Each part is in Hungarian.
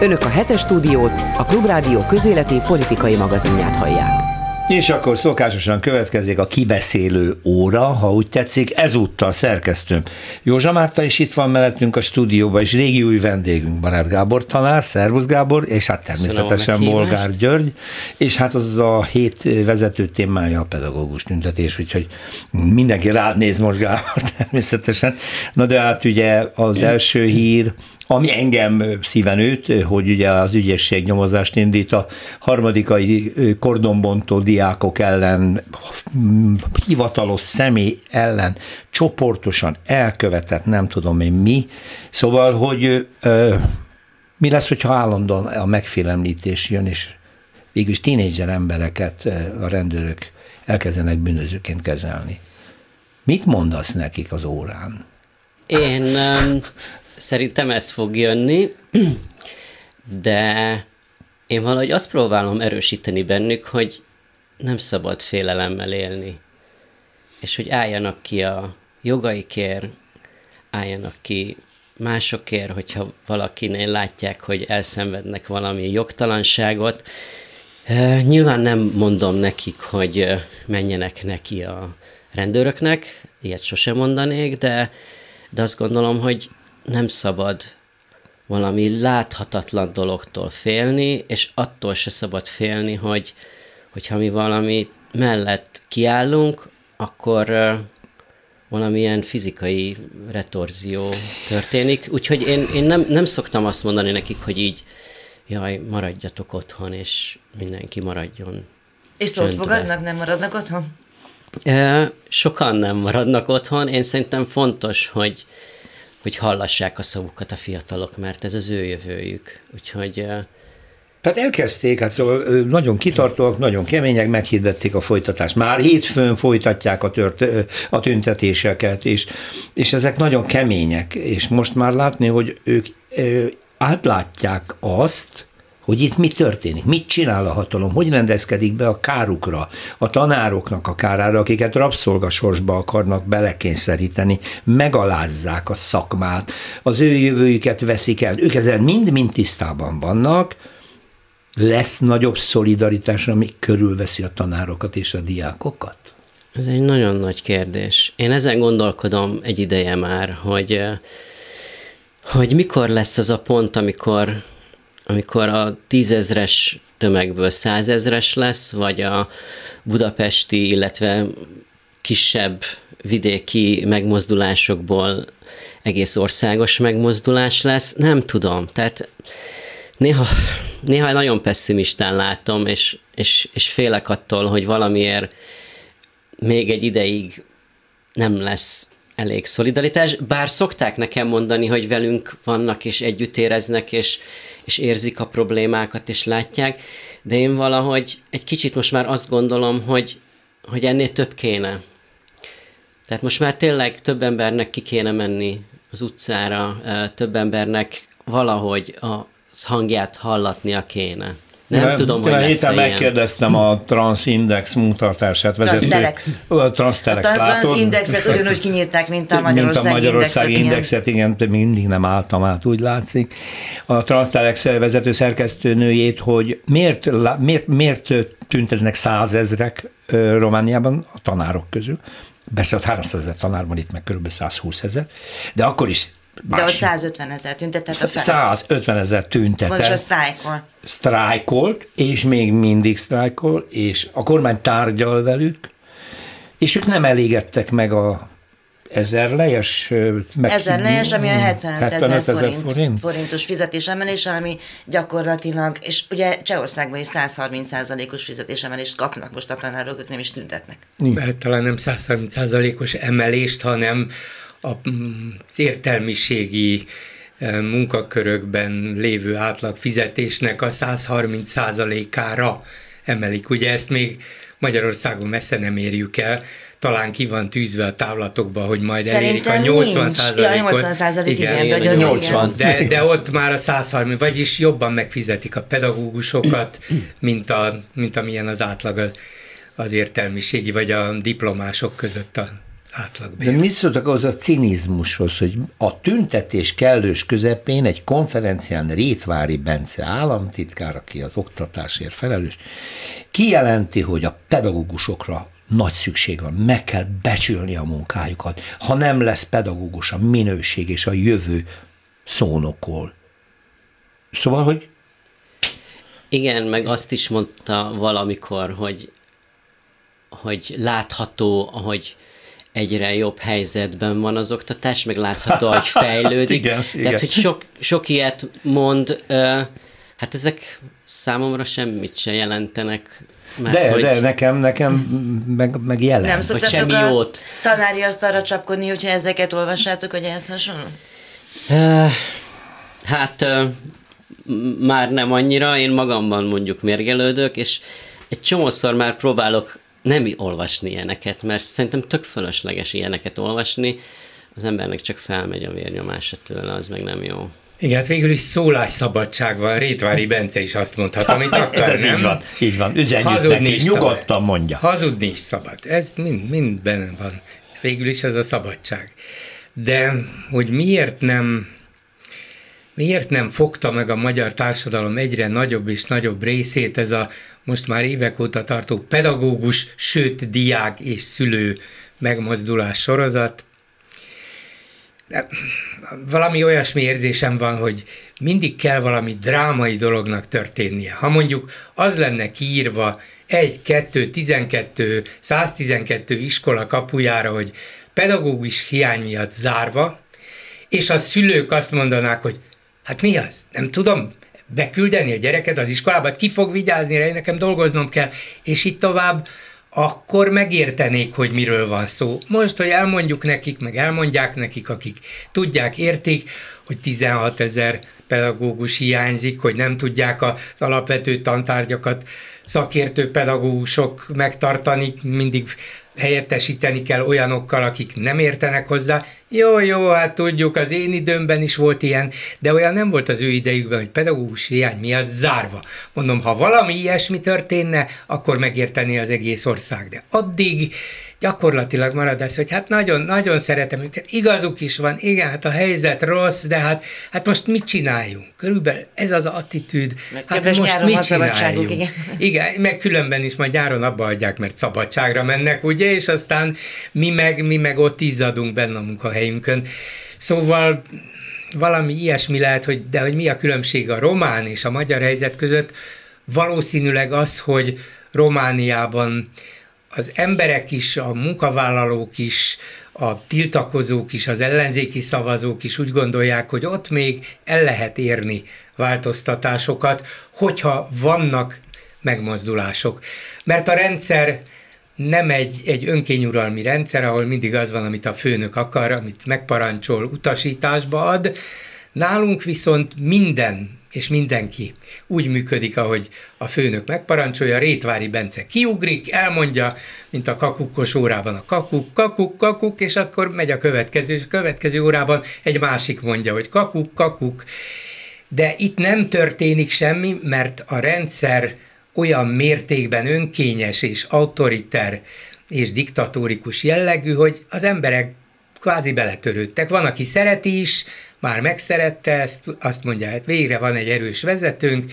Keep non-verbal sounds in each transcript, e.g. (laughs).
Önök a hetes stúdiót, a Klubrádió közéleti politikai magazinját hallják. És akkor szokásosan következik a kibeszélő óra, ha úgy tetszik, ezúttal szerkesztőm. Józsa Márta is itt van mellettünk a stúdióban, és régi új vendégünk, Barát Gábor tanár, Szervusz Gábor, és hát természetesen Bolgár György, és hát az a hét vezető témája a pedagógus tüntetés, úgyhogy mindenki rád néz most Gábor (laughs) természetesen. Na de hát ugye az első hír, ami engem szíven üt, hogy ugye az ügyesség nyomozást indít a harmadikai kordonbontó diákok ellen, hivatalos személy ellen, csoportosan elkövetett, nem tudom én mi. Szóval, hogy ö, mi lesz, hogyha állandóan a megfélemlítés jön, és végülis tínédzser embereket a rendőrök elkezdenek bűnözőként kezelni. Mit mondasz nekik az órán? Én (laughs) um, Szerintem ez fog jönni, de én valahogy azt próbálom erősíteni bennük, hogy nem szabad félelemmel élni, és hogy álljanak ki a jogaikért, álljanak ki másokért, hogyha valakinél látják, hogy elszenvednek valami jogtalanságot. Nyilván nem mondom nekik, hogy menjenek neki a rendőröknek, ilyet sosem mondanék, de, de azt gondolom, hogy nem szabad valami láthatatlan dologtól félni, és attól se szabad félni, hogy hogyha mi valami mellett kiállunk, akkor valamilyen fizikai retorzió történik. Úgyhogy én, én nem, nem szoktam azt mondani nekik, hogy így, jaj, maradjatok otthon, és mindenki maradjon. És szót fogadnak, nem maradnak otthon? Sokan nem maradnak otthon. Én szerintem fontos, hogy, hogy hallassák a szavukat a fiatalok, mert ez az ő jövőjük. Úgyhogy tehát elkezdték, hát szóval nagyon kitartóak, nagyon kemények, meghirdették a folytatást. Már hétfőn folytatják a, tört, a tüntetéseket, és, és ezek nagyon kemények, és most már látni, hogy ők átlátják azt, hogy itt mi történik, mit csinál a hatalom, hogy rendezkedik be a kárukra, a tanároknak a kárára, akiket rabszolgasorsba akarnak belekényszeríteni, megalázzák a szakmát, az ő jövőjüket veszik el, ők ezzel mind-mind tisztában vannak, lesz nagyobb szolidaritás, ami körülveszi a tanárokat és a diákokat? Ez egy nagyon nagy kérdés. Én ezen gondolkodom egy ideje már, hogy, hogy mikor lesz az a pont, amikor amikor a tízezres tömegből százezres lesz, vagy a budapesti, illetve kisebb vidéki megmozdulásokból egész országos megmozdulás lesz, nem tudom. Tehát néha, néha nagyon pessimistán látom, és, és, és félek attól, hogy valamiért még egy ideig nem lesz elég szolidaritás, bár szokták nekem mondani, hogy velünk vannak, és együtt éreznek, és, és érzik a problémákat, és látják, de én valahogy egy kicsit most már azt gondolom, hogy, hogy ennél több kéne. Tehát most már tényleg több embernek ki kéne menni az utcára, több embernek valahogy a hangját hallatnia kéne. Nem de, tudom, hogy lesz héten megkérdeztem a Transindex munkatársát vezető. Transtelex. A Transtelex. A Transindexet ugyanúgy kinyírták, mint a Magyarország, mint a Magyarország indexet, igen. igen, mindig nem álltam át, úgy látszik. A Transtelex vezető szerkesztőnőjét, hogy miért, miért, miért tüntetnek százezrek Romániában a tanárok közül. Beszélt 300 ezer tanár van itt, meg kb. 120 ezer, de akkor is Más. De ott 150 ezer tüntetett a fel. 150 ezer tüntetett. A sztrájkol. Sztrájkolt, és még mindig sztrájkol, és a kormány tárgyal velük, és ők nem elégedtek meg a ezer lejes... Meg, ezer lejes, ami a 75 ezer forint, forint. forintos fizetésemelés, ami gyakorlatilag, és ugye Csehországban is 130% os fizetésemelést kapnak most a tanárok, ők nem is tüntetnek. Mert talán nem 130% os emelést, hanem az értelmiségi eh, munkakörökben lévő átlag fizetésnek a 130% ára emelik. Ugye ezt még Magyarországon messze nem érjük el, talán ki van tűzve a távlatokba, hogy majd Szerintem elérik a 80 százalékot. Ja, 80 százalék, igen, igen, igen, 80. De, de ott már a 130, vagyis jobban megfizetik a pedagógusokat, mint, a, mint amilyen az átlag az értelmiségi, vagy a diplomások között a átlagbérű. De mit szóltak az a cinizmushoz, hogy a tüntetés kellős közepén egy konferencián Rétvári Bence államtitkár, aki az oktatásért felelős, kijelenti, hogy a pedagógusokra nagy szükség van, meg kell becsülni a munkájukat. Ha nem lesz pedagógus, a minőség és a jövő szónokol. Szóval, hogy igen, meg azt is mondta valamikor, hogy, hogy látható, hogy egyre jobb helyzetben van az oktatás, meg látható, hogy fejlődik. (laughs) igen, Tehát, igen. hogy sok, sok ilyet mond, hát ezek számomra semmit se jelentenek. Mert de, hogy... de nekem, nekem meg, meg jelen. Nem szoktatok semmi a jót. tanári azt arra csapkodni, hogyha ezeket olvassátok, hogy ez hasonló? Hát már nem annyira, én magamban mondjuk mérgelődök, és egy csomószor már próbálok nem olvasni ilyeneket, mert szerintem tök fölösleges ilyeneket olvasni, az embernek csak felmegy a vérnyomása tőle, az meg nem jó. Igen, hát végül is szólásszabadság van. Rétvári Bence is azt mondhat, amit (laughs) akar, Ez nem? Így van, így van. Üzenjük Hazudni neki, is nyugodtan szabad. mondja. Hazudni is szabad. Ez mind, mind benne van. Végül is ez a szabadság. De hogy miért nem miért nem fogta meg a magyar társadalom egyre nagyobb és nagyobb részét ez a most már évek óta tartó pedagógus, sőt diák és szülő megmozdulás sorozat. Valami olyasmi érzésem van, hogy mindig kell valami drámai dolognak történnie. Ha mondjuk az lenne kiírva egy, kettő, tizenkettő, 112 iskola kapujára, hogy pedagógus hiány miatt zárva, és a szülők azt mondanák, hogy Hát mi az? Nem tudom. Beküldeni a gyereket az iskolába, ki fog vigyázni rá, nekem dolgoznom kell, és itt tovább, akkor megértenék, hogy miről van szó. Most, hogy elmondjuk nekik, meg elmondják nekik, akik tudják, értik, hogy 16 ezer pedagógus hiányzik, hogy nem tudják az alapvető tantárgyakat szakértő pedagógusok megtartani, mindig helyettesíteni kell olyanokkal, akik nem értenek hozzá. Jó, jó, hát tudjuk, az én időmben is volt ilyen, de olyan nem volt az ő idejükben, hogy pedagógus hiány miatt zárva. Mondom, ha valami ilyesmi történne, akkor megérteni az egész ország. De addig gyakorlatilag marad ez, hogy hát nagyon, nagyon szeretem őket, igazuk is van, igen, hát a helyzet rossz, de hát, hát most mit csináljunk? Körülbelül ez az attitűd, hát most mit csináljunk? Igen. igen, meg különben is majd nyáron abba adják, mert szabadságra mennek, ugye, és aztán mi meg, mi meg ott izzadunk benne a munkahelyünkön. Szóval valami ilyesmi lehet, hogy, de hogy mi a különbség a román és a magyar helyzet között, valószínűleg az, hogy Romániában az emberek is, a munkavállalók is, a tiltakozók is, az ellenzéki szavazók is úgy gondolják, hogy ott még el lehet érni változtatásokat, hogyha vannak megmozdulások. Mert a rendszer nem egy, egy önkényuralmi rendszer, ahol mindig az van, amit a főnök akar, amit megparancsol, utasításba ad. Nálunk viszont minden és mindenki úgy működik, ahogy a főnök megparancsolja, Rétvári Bence kiugrik, elmondja, mint a kakukkos órában a kakuk, kakuk, kakuk, és akkor megy a következő, és a következő órában egy másik mondja, hogy kakuk, kakuk. De itt nem történik semmi, mert a rendszer olyan mértékben önkényes és autoriter és diktatórikus jellegű, hogy az emberek kvázi beletörődtek. Van, aki szereti is, már megszerette ezt, azt mondja, hát végre van egy erős vezetőnk,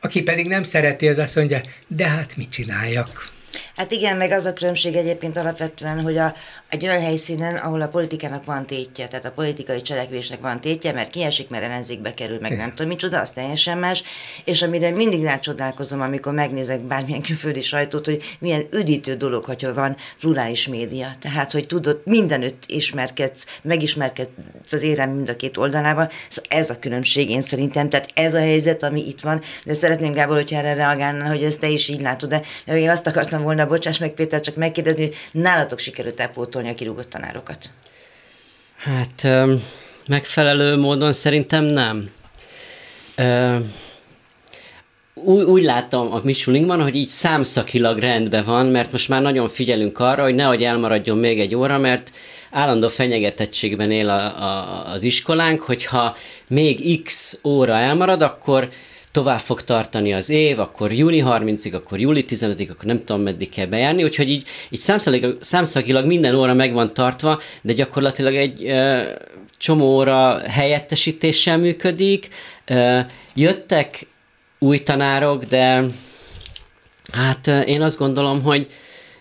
aki pedig nem szereti, az azt mondja, de hát mit csináljak? Hát igen, meg az a különbség egyébként alapvetően, hogy a, egy olyan helyszínen, ahol a politikának van tétje, tehát a politikai cselekvésnek van tétje, mert kiesik, mert ellenzékbe kerül, meg nem (laughs) tudom micsoda, az teljesen más, és amire mindig rácsodálkozom, amikor megnézek bármilyen külföldi sajtót, hogy milyen üdítő dolog, hogyha van plurális média. Tehát, hogy tudod, mindenütt ismerkedsz, megismerkedsz az érem mind a két oldalával. Szóval ez a különbség én szerintem, tehát ez a helyzet, ami itt van, de szeretném Gábor, hogyha erre reagálna, hogy ezt te is így látod, de én azt akartam volna, bocsáss meg Péter, csak megkérdezni, hogy nálatok sikerült elpótolni pótolni a kirúgott tanárokat? Hát megfelelő módon szerintem nem. Úgy, úgy látom a Michelingban, hogy így számszakilag rendben van, mert most már nagyon figyelünk arra, hogy nehogy elmaradjon még egy óra, mert állandó fenyegetettségben él a, a, az iskolánk, hogyha még x óra elmarad, akkor tovább fog tartani az év, akkor júni 30-ig, akkor júli 15-ig, akkor nem tudom meddig kell bejárni, úgyhogy így, így számszakilag, számszakilag minden óra meg van tartva, de gyakorlatilag egy ö, csomó óra helyettesítéssel működik. Ö, jöttek új tanárok, de hát én azt gondolom, hogy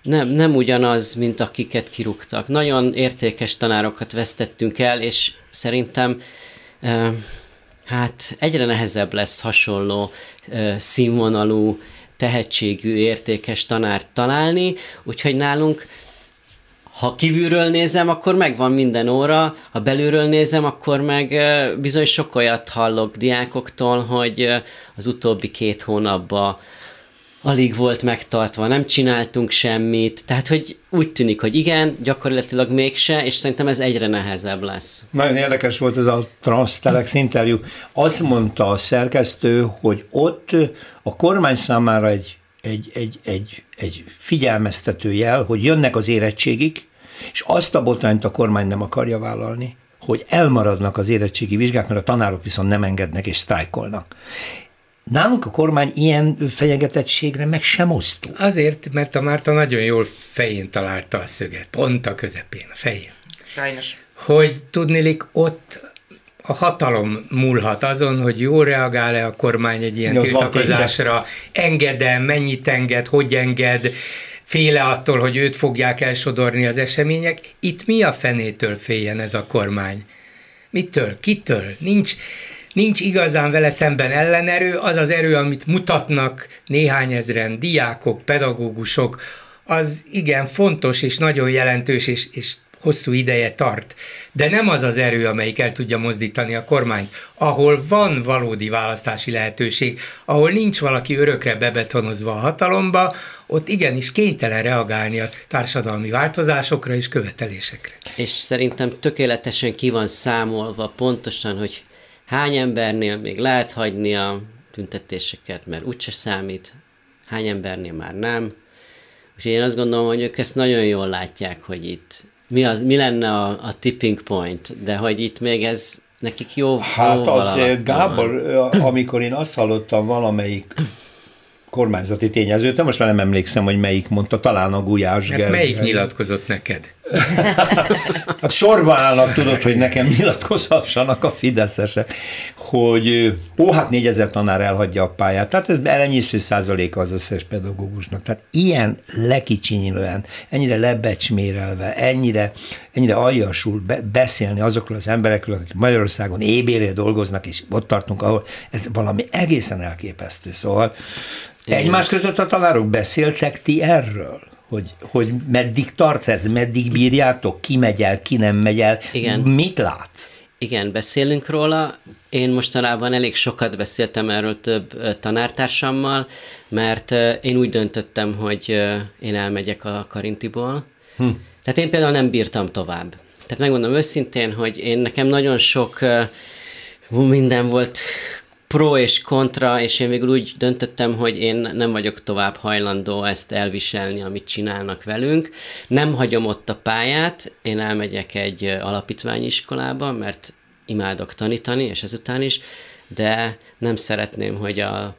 nem, nem ugyanaz, mint akiket kirúgtak. Nagyon értékes tanárokat vesztettünk el, és szerintem hát egyre nehezebb lesz hasonló színvonalú, tehetségű, értékes tanárt találni, úgyhogy nálunk ha kívülről nézem, akkor megvan minden óra, ha belülről nézem, akkor meg bizony sok olyat hallok diákoktól, hogy az utóbbi két hónapban alig volt megtartva, nem csináltunk semmit, tehát hogy úgy tűnik, hogy igen, gyakorlatilag mégse, és szerintem ez egyre nehezebb lesz. Nagyon érdekes volt ez a Transtelex interjú. Azt mondta a szerkesztő, hogy ott a kormány számára egy, egy, egy, egy, egy figyelmeztető jel, hogy jönnek az érettségik, és azt a botrányt a kormány nem akarja vállalni, hogy elmaradnak az érettségi vizsgák, mert a tanárok viszont nem engednek és sztrájkolnak. Nálunk a kormány ilyen fenyegetettségre meg sem osztó. Azért, mert a Márta nagyon jól fején találta a szöget, pont a közepén, a fején. Sajnos. Hogy tudnilik ott a hatalom múlhat azon, hogy jól reagál-e a kormány egy ilyen Jó, tiltakozásra, enged-e, mennyit enged, hogy enged, féle attól, hogy őt fogják elsodorni az események. Itt mi a fenétől féljen ez a kormány? Mitől? Kitől? Nincs, nincs igazán vele szemben ellenerő, az az erő, amit mutatnak néhány ezren diákok, pedagógusok, az igen fontos és nagyon jelentős, és, és hosszú ideje tart. De nem az az erő, amelyik el tudja mozdítani a kormányt. Ahol van valódi választási lehetőség, ahol nincs valaki örökre bebetonozva a hatalomba, ott igenis kénytelen reagálni a társadalmi változásokra és követelésekre. És szerintem tökéletesen ki van számolva pontosan, hogy hány embernél még lehet hagyni a tüntetéseket, mert úgyse számít, hány embernél már nem. Úgyhogy én azt gondolom, hogy ők ezt nagyon jól látják, hogy itt mi, az, mi lenne a, a tipping point, de hogy itt még ez nekik jó Hát jó az, Gábor, van. amikor én azt hallottam valamelyik kormányzati tényezőt, de most már nem emlékszem, hogy melyik mondta, talán a Gulyás hát Gergely. melyik nyilatkozott neked? Hát sorban állnak, tudod, hogy nekem nyilatkozhassanak a fideszesek, hogy ó, hát négyezer tanár elhagyja a pályát. Tehát ez elenyésző százaléka az összes pedagógusnak. Tehát ilyen lekicsinyilően, ennyire lebecsmérelve, ennyire, ennyire aljasul be, beszélni azokról az emberekről, akik Magyarországon ébéré dolgoznak, és ott tartunk, ahol ez valami egészen elképesztő. Szóval Egymás között a tanárok beszéltek ti erről? Hogy, hogy meddig tart ez, meddig bírjátok, ki megy el, ki nem megy el, Igen. mit látsz? Igen, beszélünk róla. Én mostanában elég sokat beszéltem erről több tanártársammal, mert én úgy döntöttem, hogy én elmegyek a Karintiból. Hm. Tehát én például nem bírtam tovább. Tehát megmondom őszintén, hogy én nekem nagyon sok minden volt pro és kontra, és én végül úgy döntöttem, hogy én nem vagyok tovább hajlandó ezt elviselni, amit csinálnak velünk. Nem hagyom ott a pályát, én elmegyek egy alapítványiskolába, mert imádok tanítani, és ezután is, de nem szeretném, hogy a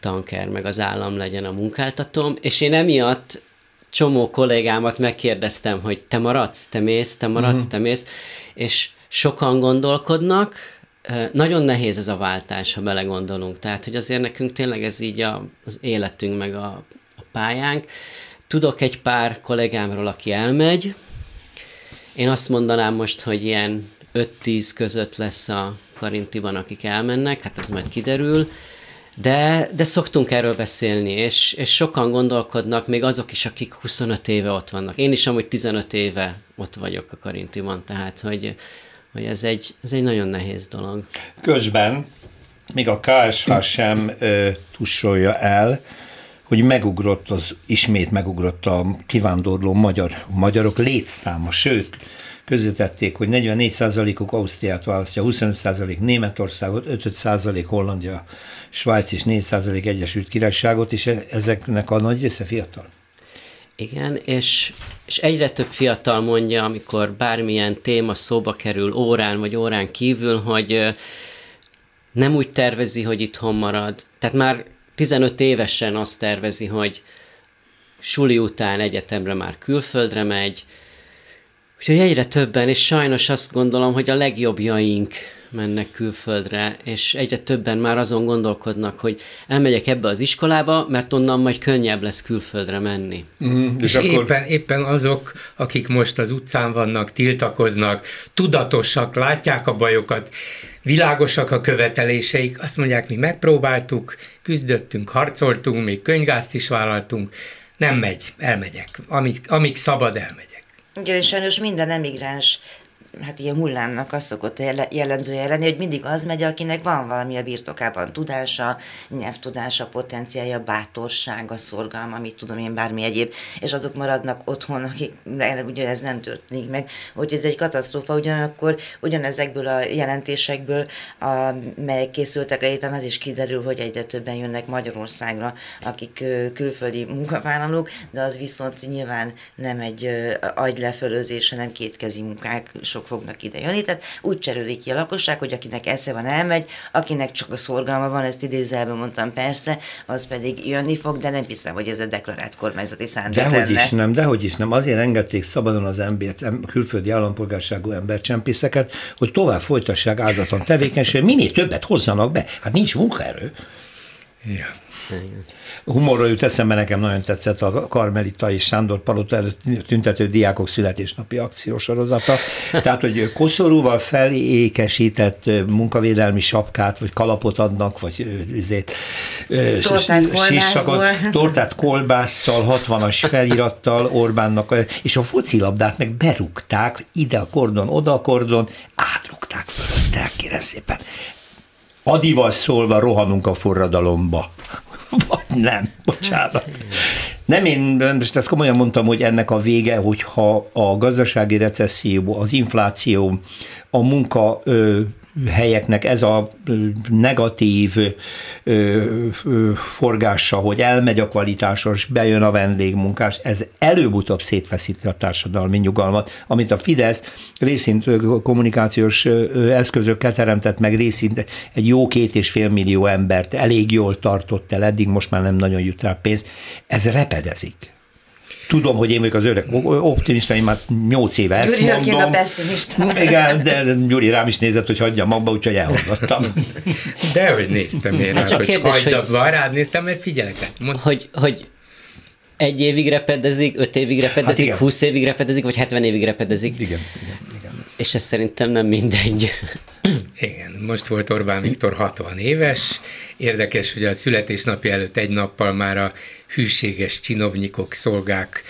tanker meg az állam legyen a munkáltatóm, és én emiatt csomó kollégámat megkérdeztem, hogy te maradsz, te mész, te maradsz, uh-huh. te mész, és sokan gondolkodnak, nagyon nehéz ez a váltás, ha belegondolunk. Tehát, hogy azért nekünk tényleg ez így a, az életünk, meg a, a pályánk. Tudok egy pár kollégámról, aki elmegy. Én azt mondanám most, hogy ilyen 5-10 között lesz a Karintiban, akik elmennek, hát ez majd kiderül. De, de szoktunk erről beszélni, és, és sokan gondolkodnak, még azok is, akik 25 éve ott vannak. Én is amúgy 15 éve ott vagyok a Karintiban, tehát hogy hogy ez egy, ez egy nagyon nehéz dolog. Közben még a KSH sem ö, tussolja el, hogy megugrott az, ismét megugrott a kivándorló magyar, magyarok létszáma, sőt, közvetették, hogy 44%-uk Ausztriát választja, 25% Németországot, 5% Hollandia, Svájc és 4% Egyesült Királyságot, és e- ezeknek a nagy része fiatal. Igen, és, és egyre több fiatal mondja, amikor bármilyen téma szóba kerül órán vagy órán kívül, hogy nem úgy tervezi, hogy itthon marad. Tehát már 15 évesen azt tervezi, hogy suli után egyetemre már külföldre megy, úgyhogy egyre többen, és sajnos azt gondolom, hogy a legjobbjaink mennek külföldre, és egyre többen már azon gondolkodnak, hogy elmegyek ebbe az iskolába, mert onnan majd könnyebb lesz külföldre menni. Mm, és, és akkor... éppen, éppen azok, akik most az utcán vannak, tiltakoznak, tudatosak, látják a bajokat, világosak a követeléseik, azt mondják, mi megpróbáltuk, küzdöttünk, harcoltunk, még könyvgázt is vállaltunk, nem megy, elmegyek. Amíg, amíg szabad, elmegyek. Igen, és sajnos minden emigráns hát ilyen hullámnak az szokott jellemzője lenni, hogy mindig az megy, akinek van valami a birtokában tudása, nyelvtudása, potenciálja, bátorsága, szorgalma, mit tudom én, bármi egyéb, és azok maradnak otthon, akik ugyanez nem történik meg, hogy ez egy katasztrófa, ugyanakkor ugyanezekből a jelentésekből, a, melyek készültek a az is kiderül, hogy egyre többen jönnek Magyarországra, akik külföldi munkavállalók, de az viszont nyilván nem egy agylefölözés, hanem kétkezi munkák, sok mások fognak ide jönni, tehát úgy cserődik ki a lakosság, hogy akinek esze van, elmegy, akinek csak a szorgalma van, ezt idézőjelben mondtam persze, az pedig jönni fog, de nem hiszem, hogy ez a deklarált kormányzati szándék Dehogy lenne. is nem, dehogy is nem. Azért engedték szabadon az embert, külföldi állampolgárságú embercsempészeket, hogy tovább folytassák áldatlan tevékenységet, minél többet hozzanak be. Hát nincs munkaerő. Ja. Humorról jut eszembe, nekem nagyon tetszett a Karmelita és Sándor Palota előtt tüntető diákok születésnapi akciósorozata. Tehát, hogy koszorúval felékesített munkavédelmi sapkát, vagy kalapot adnak, vagy üzét, tortát, tortát kolbásszal, 60-as felirattal Orbánnak, és a focilabdát meg berúgták, ide a kordon, oda a kordon, átrúgták fölötte, kérem szépen. Adival szólva rohanunk a forradalomba. Vagy nem, bocsánat. Nem én, most ezt komolyan mondtam, hogy ennek a vége, hogyha a gazdasági recesszió, az infláció, a munka helyeknek ez a negatív forgása, hogy elmegy a kvalitásos, bejön a vendégmunkás, ez előbb-utóbb szétfeszíti a társadalmi nyugalmat, amit a Fidesz részint kommunikációs eszközökkel teremtett meg részint egy jó két és fél millió embert elég jól tartott el, eddig most már nem nagyon jut rá pénz, ez repedezik. Tudom, hogy én vagyok az öreg optimista, én már nyolc éve ezt Gyuri, mondom. a pessimista. Igen, de Gyuri rám is nézett, hogy hagyjam abba, úgyhogy elhallgattam. De hogy néztem én hát rá, hogy kérdés, hagyd hogy... abba, rád néztem, mert figyelek rá. Mond... Hogy, hogy egy évig repedezik, öt évig repedezik, hát húsz évig repedezik, vagy hetven évig repedezik. Igen, igen, igen. És ez szerintem nem mindegy. Igen, most volt Orbán Viktor 60 éves. Érdekes, hogy a születésnapja előtt egy nappal már a hűséges csinovnyikok, szolgák,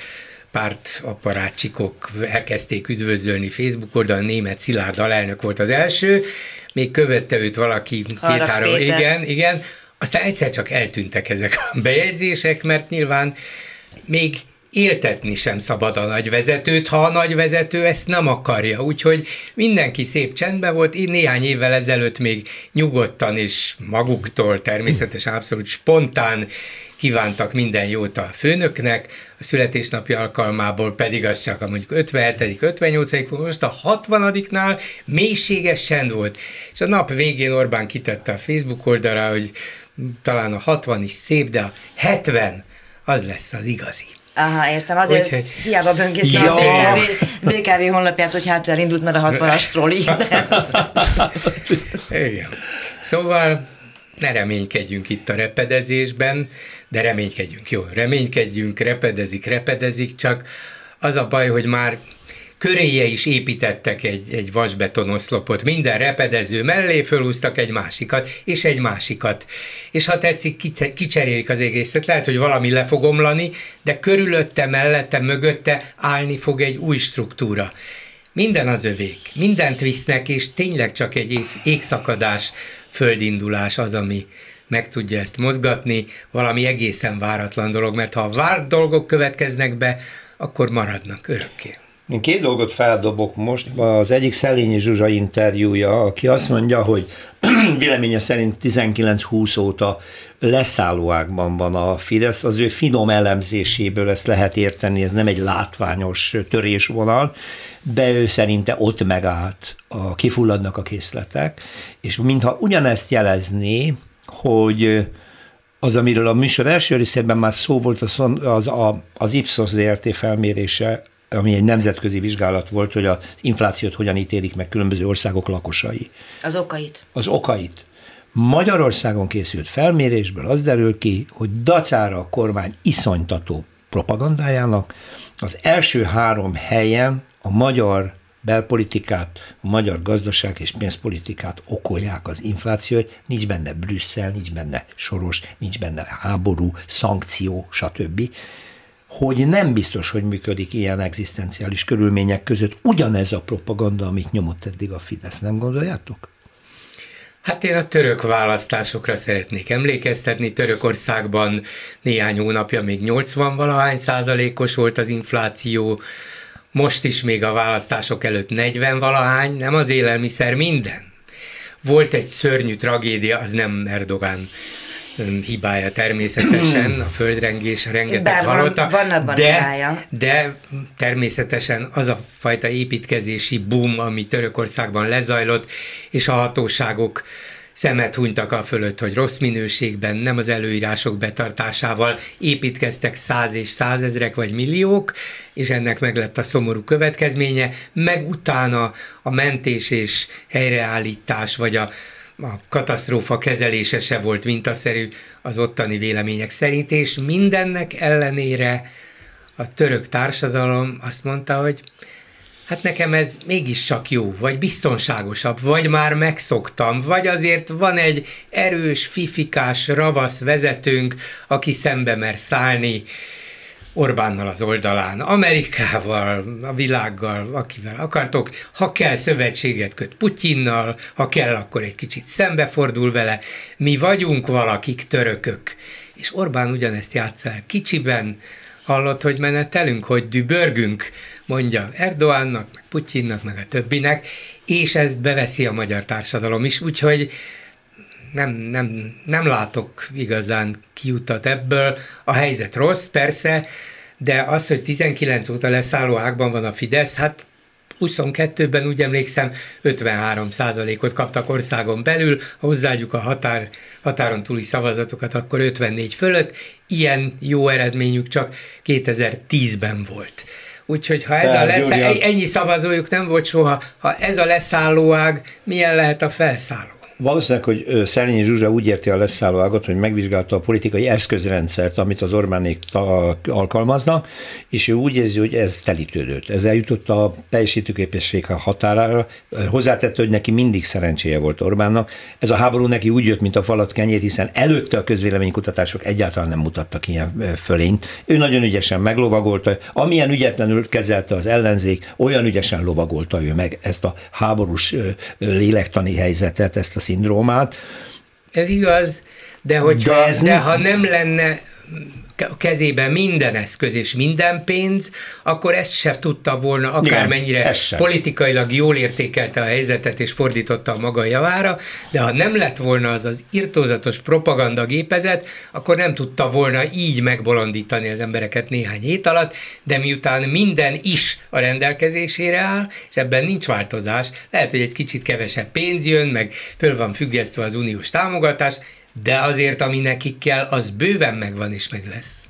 pártapparácsikok elkezdték üdvözölni Facebook oldalon, német Szilárd alelnök volt az első, még követte őt valaki két-három, igen, igen, aztán egyszer csak eltűntek ezek a bejegyzések, mert nyilván még éltetni sem szabad a nagyvezetőt, ha a nagyvezető ezt nem akarja. Úgyhogy mindenki szép csendben volt. Én néhány évvel ezelőtt még nyugodtan és maguktól természetesen abszolút spontán kívántak minden jót a főnöknek, a születésnapi alkalmából pedig az csak a mondjuk 57 58 most a 60 nál mélységes csend volt. És a nap végén Orbán kitette a Facebook oldalra, hogy talán a 60 is szép, de a 70 az lesz az igazi. Aha, értem. Azért Úgyhogy... hiába böngésztem ja. a BKV, BKV honlapját, hogy hát elindult már a 60-as troli. Igen. Szóval ne reménykedjünk itt a repedezésben, de reménykedjünk, jó, reménykedjünk, repedezik, repedezik, csak az a baj, hogy már köréje is építettek egy, egy vasbetonoszlopot, minden repedező mellé fölhúztak egy másikat, és egy másikat. És ha tetszik, kicserélik az egészet, lehet, hogy valami le fog omlani, de körülötte, mellette, mögötte állni fog egy új struktúra. Minden az övék, mindent visznek, és tényleg csak egy égszakadás, földindulás az, ami meg tudja ezt mozgatni, valami egészen váratlan dolog, mert ha a várt dolgok következnek be, akkor maradnak örökké. Én két dolgot feldobok most. Az egyik Szelényi Zsuzsa interjúja, aki azt mondja, hogy (clears throat) véleménye szerint 19-20 óta leszállóákban van a Fidesz, az ő finom elemzéséből ezt lehet érteni, ez nem egy látványos törésvonal, de ő szerinte ott megállt, a, kifulladnak a készletek, és mintha ugyanezt jelezné, hogy az, amiről a műsor első részében már szó volt, az, az, a, az Ipsos ZRT felmérése, ami egy nemzetközi vizsgálat volt, hogy az inflációt hogyan ítélik meg különböző országok lakosai. Az okait. Az okait. Magyarországon készült felmérésből az derül ki, hogy dacára a kormány iszonytató propagandájának az első három helyen a magyar belpolitikát, a magyar gazdaság és pénzpolitikát okolják az inflációt, nincs benne Brüsszel, nincs benne Soros, nincs benne háború, szankció, stb. Hogy nem biztos, hogy működik ilyen egzisztenciális körülmények között ugyanez a propaganda, amit nyomott eddig a Fidesz, nem gondoljátok? Hát én a török választásokra szeretnék emlékeztetni. Törökországban néhány hónapja még 80 valahány százalékos volt az infláció, most is még a választások előtt 40 valahány, nem az élelmiszer minden. Volt egy szörnyű tragédia, az nem Erdogán hibája természetesen, a földrengés, rengeteg Bár halota, van, van abban de, hibája. de természetesen az a fajta építkezési boom, ami Törökországban lezajlott, és a hatóságok szemet hunytak a fölött, hogy rossz minőségben, nem az előírások betartásával építkeztek száz és százezrek vagy milliók, és ennek meg lett a szomorú következménye, meg utána a mentés és helyreállítás, vagy a, a katasztrófa kezelése se volt mintaszerű az ottani vélemények szerint, és mindennek ellenére a török társadalom azt mondta, hogy hát nekem ez mégiscsak jó, vagy biztonságosabb, vagy már megszoktam, vagy azért van egy erős, fifikás, ravasz vezetőnk, aki szembe mer szállni Orbánnal az oldalán, Amerikával, a világgal, akivel akartok, ha kell szövetséget köt Putyinnal, ha kell, akkor egy kicsit szembefordul vele, mi vagyunk valakik törökök. És Orbán ugyanezt játsza el kicsiben, hallott, hogy menetelünk, hogy dübörgünk, mondja Erdoánnak, meg Putyinnak, meg a többinek, és ezt beveszi a magyar társadalom is, úgyhogy nem, nem, nem látok igazán kiutat ebből. A helyzet rossz, persze, de az, hogy 19 óta leszálló ágban van a Fidesz, hát 22-ben úgy emlékszem 53 százalékot kaptak országon belül, ha hozzáadjuk a határ, határon túli szavazatokat, akkor 54 fölött. Ilyen jó eredményük csak 2010-ben volt. Úgyhogy ha ez Tehát, a leszáll, ennyi szavazójuk nem volt soha, ha ez a leszállóág, milyen lehet a felszálló? Valószínűleg, hogy Szerényi Zsuzsa úgy érti a leszállóágot, hogy megvizsgálta a politikai eszközrendszert, amit az Orbánék alkalmaznak, és ő úgy érzi, hogy ez telítődött. Ez eljutott a teljesítőképesség határára. Hozzátette, hogy neki mindig szerencséje volt Orbánnak. Ez a háború neki úgy jött, mint a falat kenyér, hiszen előtte a közvéleménykutatások egyáltalán nem mutattak ilyen fölényt. Ő nagyon ügyesen meglovagolta, amilyen ügyetlenül kezelte az ellenzék, olyan ügyesen lovagolta ő meg ezt a háborús lélektani helyzetet, ezt a szindrómát. Ez igaz, de, hogyha, de, ez de nem... ha nem lenne a kezében minden eszköz és minden pénz, akkor ezt se tudta volna, akármennyire politikailag jól értékelte a helyzetet és fordította a maga javára, de ha nem lett volna az az irtózatos propagandagépezet, akkor nem tudta volna így megbolondítani az embereket néhány hét alatt, de miután minden is a rendelkezésére áll, és ebben nincs változás, lehet, hogy egy kicsit kevesebb pénz jön, meg föl van függesztve az uniós támogatás, de azért, ami nekik kell, az bőven megvan és meg lesz.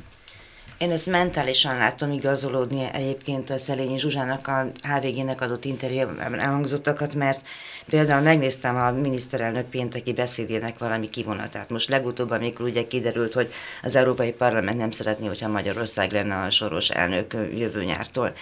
Én ezt mentálisan látom igazolódni egyébként a Szelényi Zsuzsának a HVG-nek adott interjúban elhangzottakat, mert például megnéztem a miniszterelnök pénteki beszédének valami kivonatát. Most legutóbb, amikor ugye kiderült, hogy az Európai Parlament nem szeretné, hogyha Magyarország lenne a soros elnök jövő nyártól.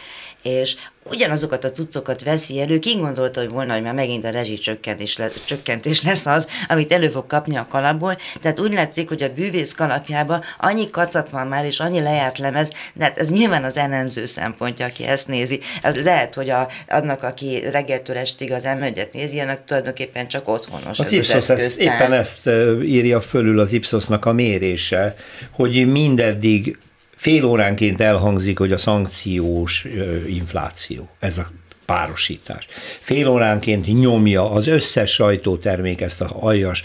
És ugyanazokat a cuccokat veszi elő, ki gondolta, hogy volna, hogy már megint a rezsicsökkentés lesz, csökkentés lesz az, amit elő fog kapni a kalapból. Tehát úgy látszik, hogy a bűvész kalapjába annyi kacat van már, és annyi lejárt lemez, de hát ez nyilván az ellenző szempontja, aki ezt nézi. Ez lehet, hogy a, annak, aki reggeltől estig az m nézi, annak tulajdonképpen csak otthonos az, Ipsos az ezt, éppen ezt írja fölül az Ipsosnak a mérése, hogy mindeddig fél óránként elhangzik, hogy a szankciós infláció, ez a párosítás. Fél óránként nyomja az összes sajtótermék ezt a aljas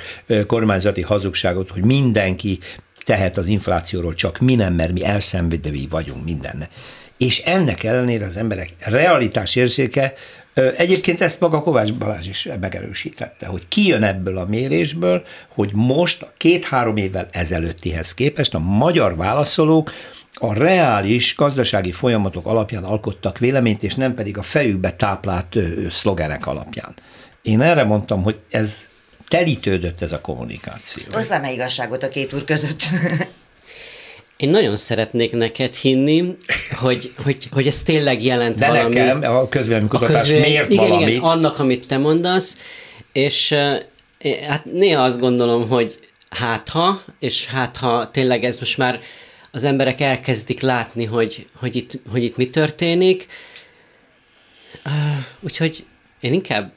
kormányzati hazugságot, hogy mindenki tehet az inflációról, csak mi nem, mert mi elszenvedői vagyunk mindenne. És ennek ellenére az emberek realitás érzéke Egyébként ezt maga Kovács Balázs is megerősítette, hogy kijön ebből a mérésből, hogy most a két-három évvel ezelőttihez képest a magyar válaszolók a reális gazdasági folyamatok alapján alkottak véleményt, és nem pedig a fejükbe táplált szlogenek alapján. Én erre mondtam, hogy ez telítődött ez a kommunikáció. Hozzám igazságot a két úr között. Én nagyon szeretnék neked hinni, hogy, hogy, hogy ez tényleg jelent De valami. nekem a közvélemény, miért igen, valami? Igen, annak, amit te mondasz, és hát néha azt gondolom, hogy hát ha, és hát ha tényleg ez most már az emberek elkezdik látni, hogy, hogy, itt, hogy itt mi történik, úgyhogy én inkább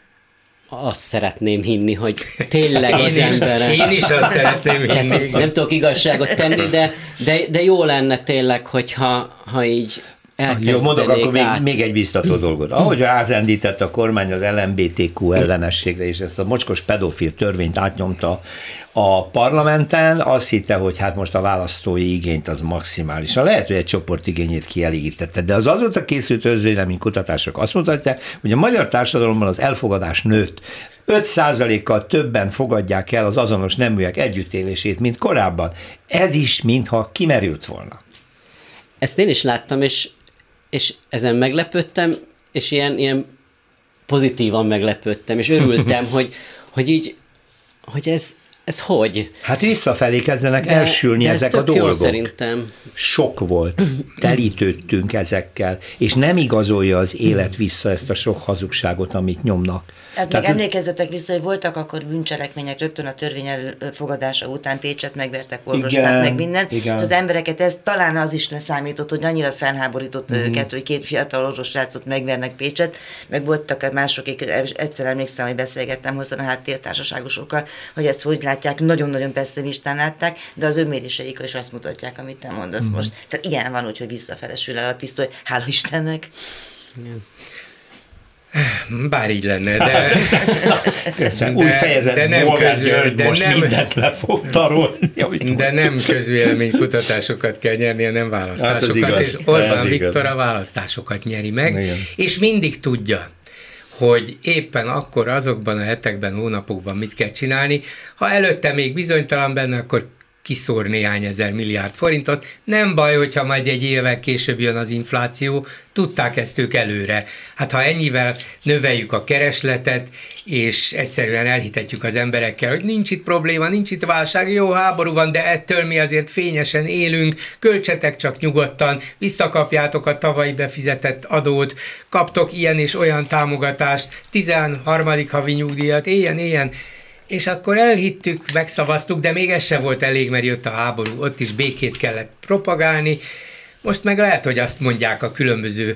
azt szeretném hinni, hogy tényleg az emberek... Én is azt szeretném hinni. Tehát, nem tudok igazságot tenni, de, de, de jó lenne tényleg, hogyha ha így jó, mondok akkor még, még egy biztató dolgot. Ahogy rázendített a kormány az LMBTQ ellenességre, és ezt a mocskos pedofil törvényt átnyomta a parlamenten, azt hitte, hogy hát most a választói igényt az maximálisan. Lehet, hogy egy csoport igényét kielégítette, de az azóta készült kutatások azt mutatják, hogy a magyar társadalomban az elfogadás nőtt. 5%-kal többen fogadják el az azonos neműek együttélését, mint korábban. Ez is, mintha kimerült volna. Ezt én is láttam, és és ezen meglepődtem, és ilyen, ilyen pozitívan meglepődtem, és örültem, (laughs) hogy, hogy így, hogy ez, ez hogy? Hát visszafelé kezdenek de, elsülni de ez ezek a dolgok. Jó szerintem. Sok volt, telítődtünk ezekkel, és nem igazolja az élet vissza ezt a sok hazugságot, amit nyomnak. Hát még emlékezzetek vissza, hogy voltak akkor bűncselekmények rögtön a törvény elfogadása után Pécset megvertek orvosát, meg minden, igen. és az embereket ez talán az is leszámított, hogy annyira felháborított mm-hmm. őket, hogy két fiatal orvosrácot megvernek Pécset, meg voltak mások, egyszer emlékszem, hogy beszélgettem hozzá a háttértársaságosokkal, hogy ezt hogy látják, nagyon-nagyon pessimistán látták, de az önméréseik is azt mutatják, amit te mondasz mm-hmm. most. Tehát igen, van úgy, hogy visszafelesül el a pisztoly, hála Istennek. Igen. Bár így lenne, de... (laughs) de új fejezet, de nem közvélemény, de most nem, mindent le fog tarolni, De nem közvélemény kutatásokat kell nyerni, nem választásokat, hát és Orbán Viktor a választásokat nyeri meg, Igen. és mindig tudja, hogy éppen akkor azokban a hetekben, hónapokban mit kell csinálni. Ha előtte még bizonytalan benne, akkor kiszór néhány ezer milliárd forintot. Nem baj, hogyha majd egy évvel később jön az infláció, tudták ezt ők előre. Hát ha ennyivel növeljük a keresletet, és egyszerűen elhitetjük az emberekkel, hogy nincs itt probléma, nincs itt válság, jó háború van, de ettől mi azért fényesen élünk, költsetek csak nyugodtan, visszakapjátok a tavalyi befizetett adót, kaptok ilyen és olyan támogatást, 13. havi nyugdíjat, éljen, éljen, és akkor elhittük, megszavaztuk, de még ez se volt elég, mert jött a háború, ott is békét kellett propagálni. Most meg lehet, hogy azt mondják a különböző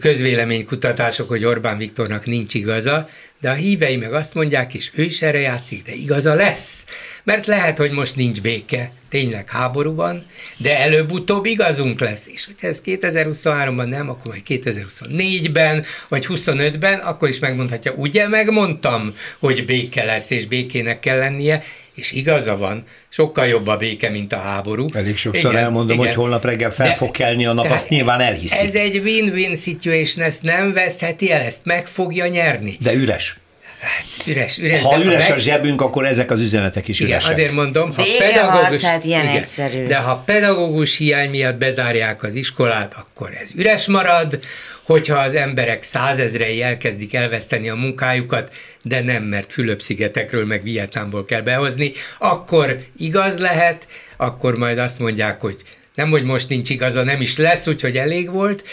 közvéleménykutatások, hogy Orbán Viktornak nincs igaza, de a hívei meg azt mondják, és ő is erre játszik, de igaza lesz. Mert lehet, hogy most nincs béke, tényleg háború van, de előbb-utóbb igazunk lesz. És hogyha ez 2023-ban nem, akkor majd 2024-ben, vagy 25-ben, akkor is megmondhatja, ugye megmondtam, hogy béke lesz, és békének kell lennie, és igaza van, sokkal jobb a béke, mint a háború. Elég sokszor igen, elmondom, igen. hogy holnap reggel fel De, fog kelni a nap, azt nyilván elhiszi. Ez egy win-win situation, ezt nem vesztheti el, ezt meg fogja nyerni. De üres. Hát üres, üres. Ha üres meg... a zsebünk, akkor ezek az üzenetek is igen, üresek. azért mondom, ha pedagógus, ilyen igen, egyszerű. de ha pedagógus hiány miatt bezárják az iskolát, akkor ez üres marad, hogyha az emberek százezrei elkezdik elveszteni a munkájukat, de nem, mert Fülöp-szigetekről meg Vietnámból kell behozni, akkor igaz lehet, akkor majd azt mondják, hogy nem, hogy most nincs igaza, nem is lesz, úgyhogy elég volt,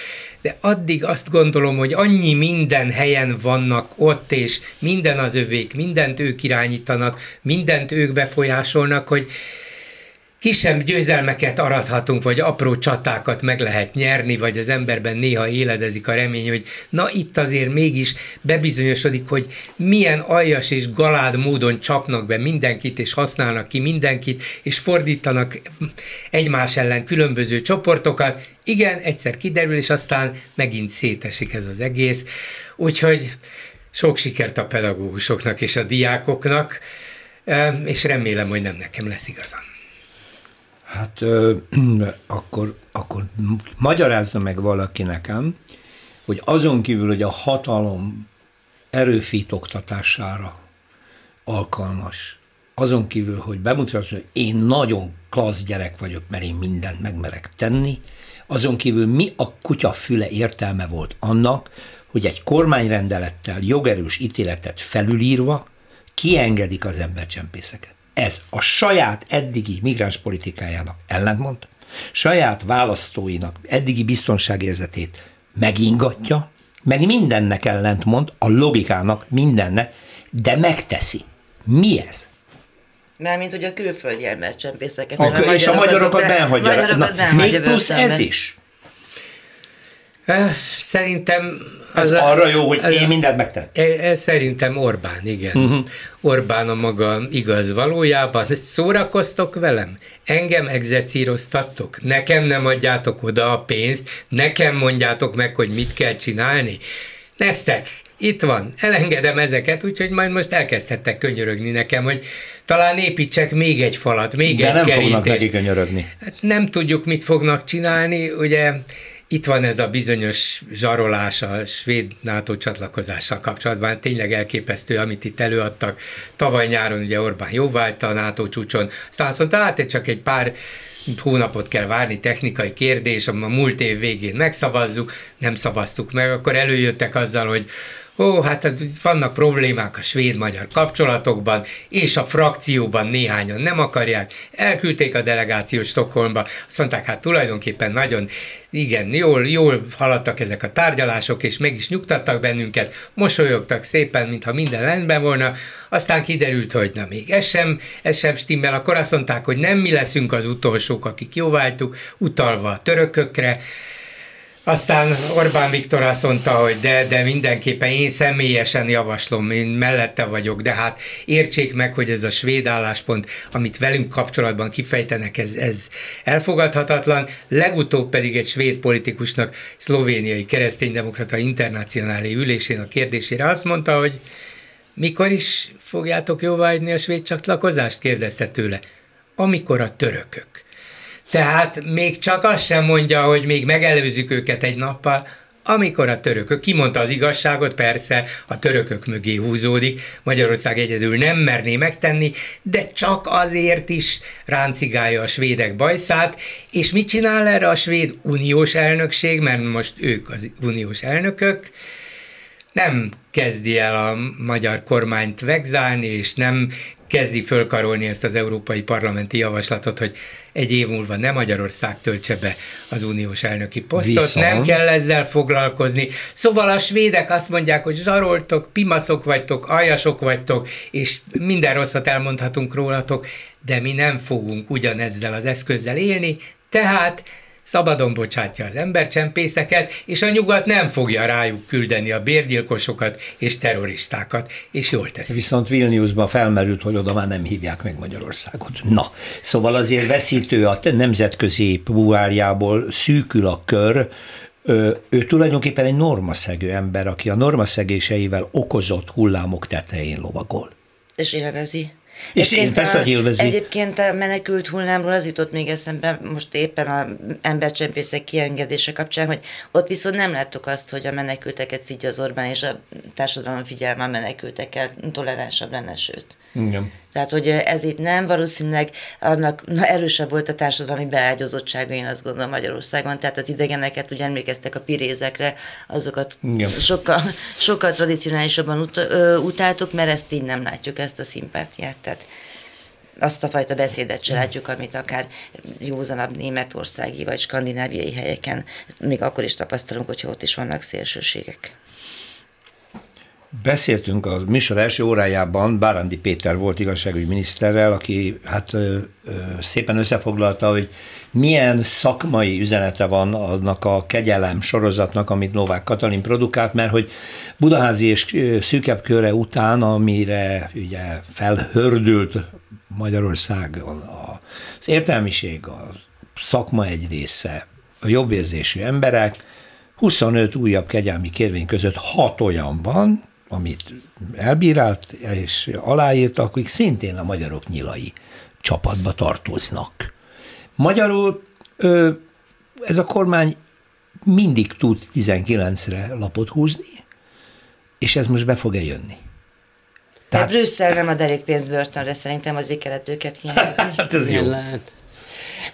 de addig azt gondolom, hogy annyi minden helyen vannak ott, és minden az övék, mindent ők irányítanak, mindent ők befolyásolnak, hogy kisebb győzelmeket arathatunk, vagy apró csatákat meg lehet nyerni, vagy az emberben néha éledezik a remény, hogy na itt azért mégis bebizonyosodik, hogy milyen aljas és galád módon csapnak be mindenkit, és használnak ki mindenkit, és fordítanak egymás ellen különböző csoportokat. Igen, egyszer kiderül, és aztán megint szétesik ez az egész. Úgyhogy sok sikert a pedagógusoknak és a diákoknak, és remélem, hogy nem nekem lesz igazam. Hát ö, (clears throat) akkor, akkor magyarázza meg valaki nekem, hogy azon kívül, hogy a hatalom erőfitoktatására alkalmas, azon kívül, hogy bemutatja, hogy én nagyon klassz gyerek vagyok, mert én mindent megmerek tenni, azon kívül mi a kutya füle értelme volt annak, hogy egy kormányrendelettel jogerős ítéletet felülírva kiengedik az embercsempészeket. Ez a saját eddigi migráns politikájának ellentmond, saját választóinak eddigi biztonságérzetét megingatja, meg mindennek ellentmond, a logikának mindennek, de megteszi. Mi ez? Mármint, hogy a külföldi embercsempészeket. A, a és a magyarokat benhagyja. Még plusz ez is. Szerintem ez az arra jó, hogy én mindent megtettem. Ez, ez szerintem Orbán, igen. Uh-huh. Orbán a maga igaz valójában. Szórakoztok velem? Engem egzecíroztattok? Nekem nem adjátok oda a pénzt? Nekem mondjátok meg, hogy mit kell csinálni? Neztek, itt van, elengedem ezeket, úgyhogy majd most elkezdhettek könyörögni nekem, hogy talán építsek még egy falat, még De egy nem kerítést. fognak neki könyörögni. Hát nem tudjuk, mit fognak csinálni, ugye itt van ez a bizonyos zsarolás a svéd NATO csatlakozással kapcsolatban, tényleg elképesztő, amit itt előadtak. Tavaly nyáron ugye Orbán jóvágyta a NATO csúcson, aztán azt mondta, hát csak egy pár hónapot kell várni, technikai kérdés, a múlt év végén megszavazzuk, nem szavaztuk meg, akkor előjöttek azzal, hogy ó, hát vannak problémák a svéd-magyar kapcsolatokban, és a frakcióban néhányan nem akarják, elküldték a delegációt Stockholmba, azt mondták, hát tulajdonképpen nagyon, igen, jól, jól haladtak ezek a tárgyalások, és meg is nyugtattak bennünket, mosolyogtak szépen, mintha minden rendben volna, aztán kiderült, hogy na még ez sem, ez sem stimmel, akkor azt mondták, hogy nem mi leszünk az utolsók, akik jóvágytuk, utalva a törökökre, aztán Orbán Viktor azt mondta, hogy de, de mindenképpen én személyesen javaslom, én mellette vagyok, de hát értsék meg, hogy ez a svéd álláspont, amit velünk kapcsolatban kifejtenek, ez, ez elfogadhatatlan. Legutóbb pedig egy svéd politikusnak, szlovéniai kereszténydemokrata internacionális ülésén a kérdésére azt mondta, hogy mikor is fogjátok jóváhagyni a svéd csatlakozást? kérdezte tőle. Amikor a törökök. Tehát még csak azt sem mondja, hogy még megelőzzük őket egy nappal, amikor a törökök, kimondta az igazságot, persze a törökök mögé húzódik, Magyarország egyedül nem merné megtenni, de csak azért is ráncigálja a svédek bajszát, és mit csinál erre a svéd uniós elnökség, mert most ők az uniós elnökök, nem kezdi el a magyar kormányt vegzálni, és nem kezdi fölkarolni ezt az európai parlamenti javaslatot, hogy egy év múlva nem Magyarország töltse be az uniós elnöki posztot, Viszont... nem kell ezzel foglalkozni. Szóval a svédek azt mondják, hogy zsaroltok, pimaszok vagytok, aljasok vagytok, és minden rosszat elmondhatunk rólatok, de mi nem fogunk ugyanezzel az eszközzel élni, tehát szabadon bocsátja az embercsempészeket, és a nyugat nem fogja rájuk küldeni a bérgyilkosokat és terroristákat, és jól teszi. Viszont Vilniusban felmerült, hogy oda már nem hívják meg Magyarországot. Na, szóval azért veszítő a nemzetközi buárjából szűkül a kör, ő, ő tulajdonképpen egy normaszegő ember, aki a normaszegéseivel okozott hullámok tetején lovagol. És élvezi. És én persze, hogy élvezi. Egyébként a menekült hullámról az jutott még eszembe, most éppen a embercsempészek kiengedése kapcsán, hogy ott viszont nem láttuk azt, hogy a menekülteket szidja az Orbán, és a társadalom figyelme a menekültekkel toleránsabb lenne, sőt. Igen. Tehát, hogy ez itt nem, valószínűleg annak na, erősebb volt a társadalmi beágyozottsága, én azt gondolom Magyarországon, tehát az idegeneket, ugye emlékeztek a pirézekre, azokat Igen. sokkal, sokkal tradicionálisabban ut- ö, utáltuk, mert ezt így nem látjuk, ezt a szimpátiát, tehát azt a fajta beszédet se látjuk, amit akár józanabb németországi vagy skandináviai helyeken még akkor is tapasztalunk, hogyha ott is vannak szélsőségek. Beszéltünk a műsor első órájában, Bárandi Péter volt igazságügyi miniszterrel, aki hát ö, ö, szépen összefoglalta, hogy milyen szakmai üzenete van annak a kegyelem sorozatnak, amit Novák Katalin produkált, mert hogy Budaházi és szűkebb köre után, amire ugye felhördült Magyarország, az értelmiség, a szakma egy része, a jobbérzésű emberek, 25 újabb kegyelmi kérvény között 6 olyan van, amit elbírált és aláírta, akik szintén a magyarok nyilai csapatba tartoznak. Magyarul ez a kormány mindig tud 19-re lapot húzni, és ez most be fog-e jönni? Tehát Brüsszel nem a derék pénzbörtönre, szerintem azért kellett őket (laughs) hát ez jó. Lehet.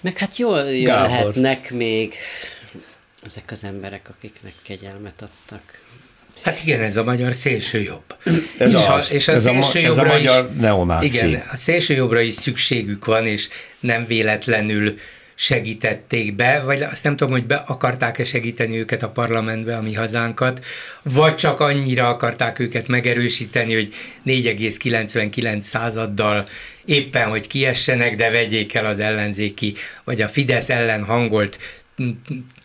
Meg hát jól jöhetnek még ezek az emberek, akiknek kegyelmet adtak. Hát igen, ez a magyar szélső jobb. Ez és, az, a, és a ez szélső a, jobbra ez a magyar is, neonáci. Igen, a szélső jobbra is szükségük van, és nem véletlenül segítették be, vagy azt nem tudom, hogy be akarták-e segíteni őket a parlamentbe, a mi hazánkat, vagy csak annyira akarták őket megerősíteni, hogy 4,99 századdal éppen, hogy kiessenek, de vegyék el az ellenzéki, vagy a Fidesz ellen hangolt